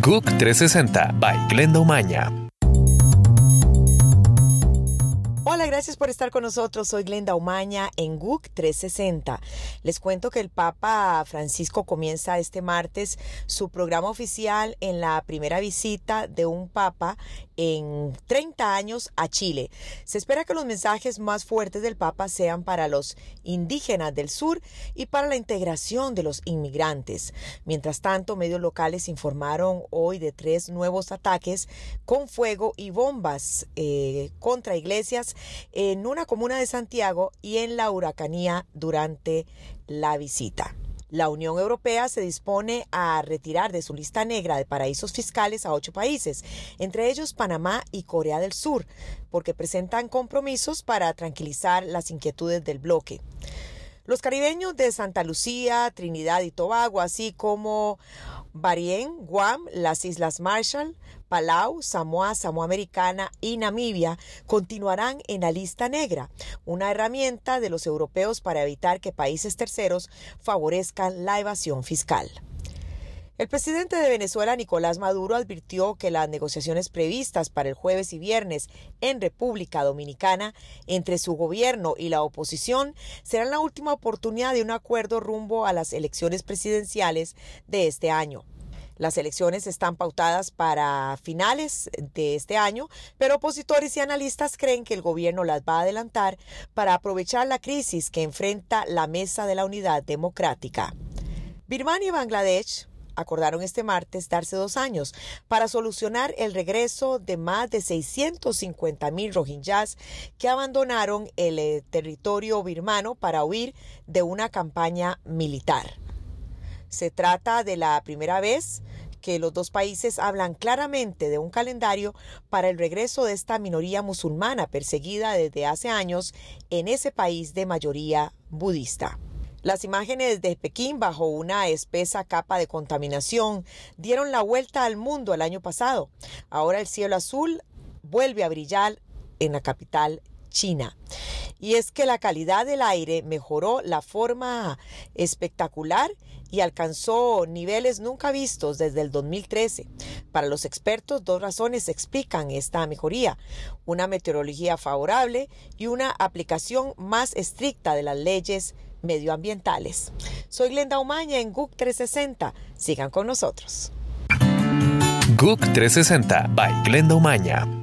GUC 360 by Glenda Umaña. Gracias por estar con nosotros. Soy Glenda Umaña en GUC 360. Les cuento que el Papa Francisco comienza este martes su programa oficial en la primera visita de un Papa en 30 años a Chile. Se espera que los mensajes más fuertes del Papa sean para los indígenas del sur y para la integración de los inmigrantes. Mientras tanto, medios locales informaron hoy de tres nuevos ataques con fuego y bombas eh, contra iglesias en una comuna de Santiago y en la huracanía durante la visita. La Unión Europea se dispone a retirar de su lista negra de paraísos fiscales a ocho países, entre ellos Panamá y Corea del Sur, porque presentan compromisos para tranquilizar las inquietudes del bloque. Los caribeños de Santa Lucía, Trinidad y Tobago, así como Barien, Guam, las Islas Marshall, Palau, Samoa, Samoa Americana y Namibia continuarán en la lista negra, una herramienta de los europeos para evitar que países terceros favorezcan la evasión fiscal. El presidente de Venezuela, Nicolás Maduro, advirtió que las negociaciones previstas para el jueves y viernes en República Dominicana entre su gobierno y la oposición serán la última oportunidad de un acuerdo rumbo a las elecciones presidenciales de este año. Las elecciones están pautadas para finales de este año, pero opositores y analistas creen que el gobierno las va a adelantar para aprovechar la crisis que enfrenta la Mesa de la Unidad Democrática. Birmania y Bangladesh acordaron este martes darse dos años para solucionar el regreso de más de 650 mil rohingyas que abandonaron el eh, territorio birmano para huir de una campaña militar. Se trata de la primera vez que los dos países hablan claramente de un calendario para el regreso de esta minoría musulmana perseguida desde hace años en ese país de mayoría budista. Las imágenes de Pekín bajo una espesa capa de contaminación dieron la vuelta al mundo el año pasado. Ahora el cielo azul vuelve a brillar en la capital china. Y es que la calidad del aire mejoró la forma espectacular y alcanzó niveles nunca vistos desde el 2013. Para los expertos, dos razones explican esta mejoría. Una meteorología favorable y una aplicación más estricta de las leyes medioambientales. Soy Glenda Umaña en GUC 360. Sigan con nosotros. GUC 360 by Glenda Umaña.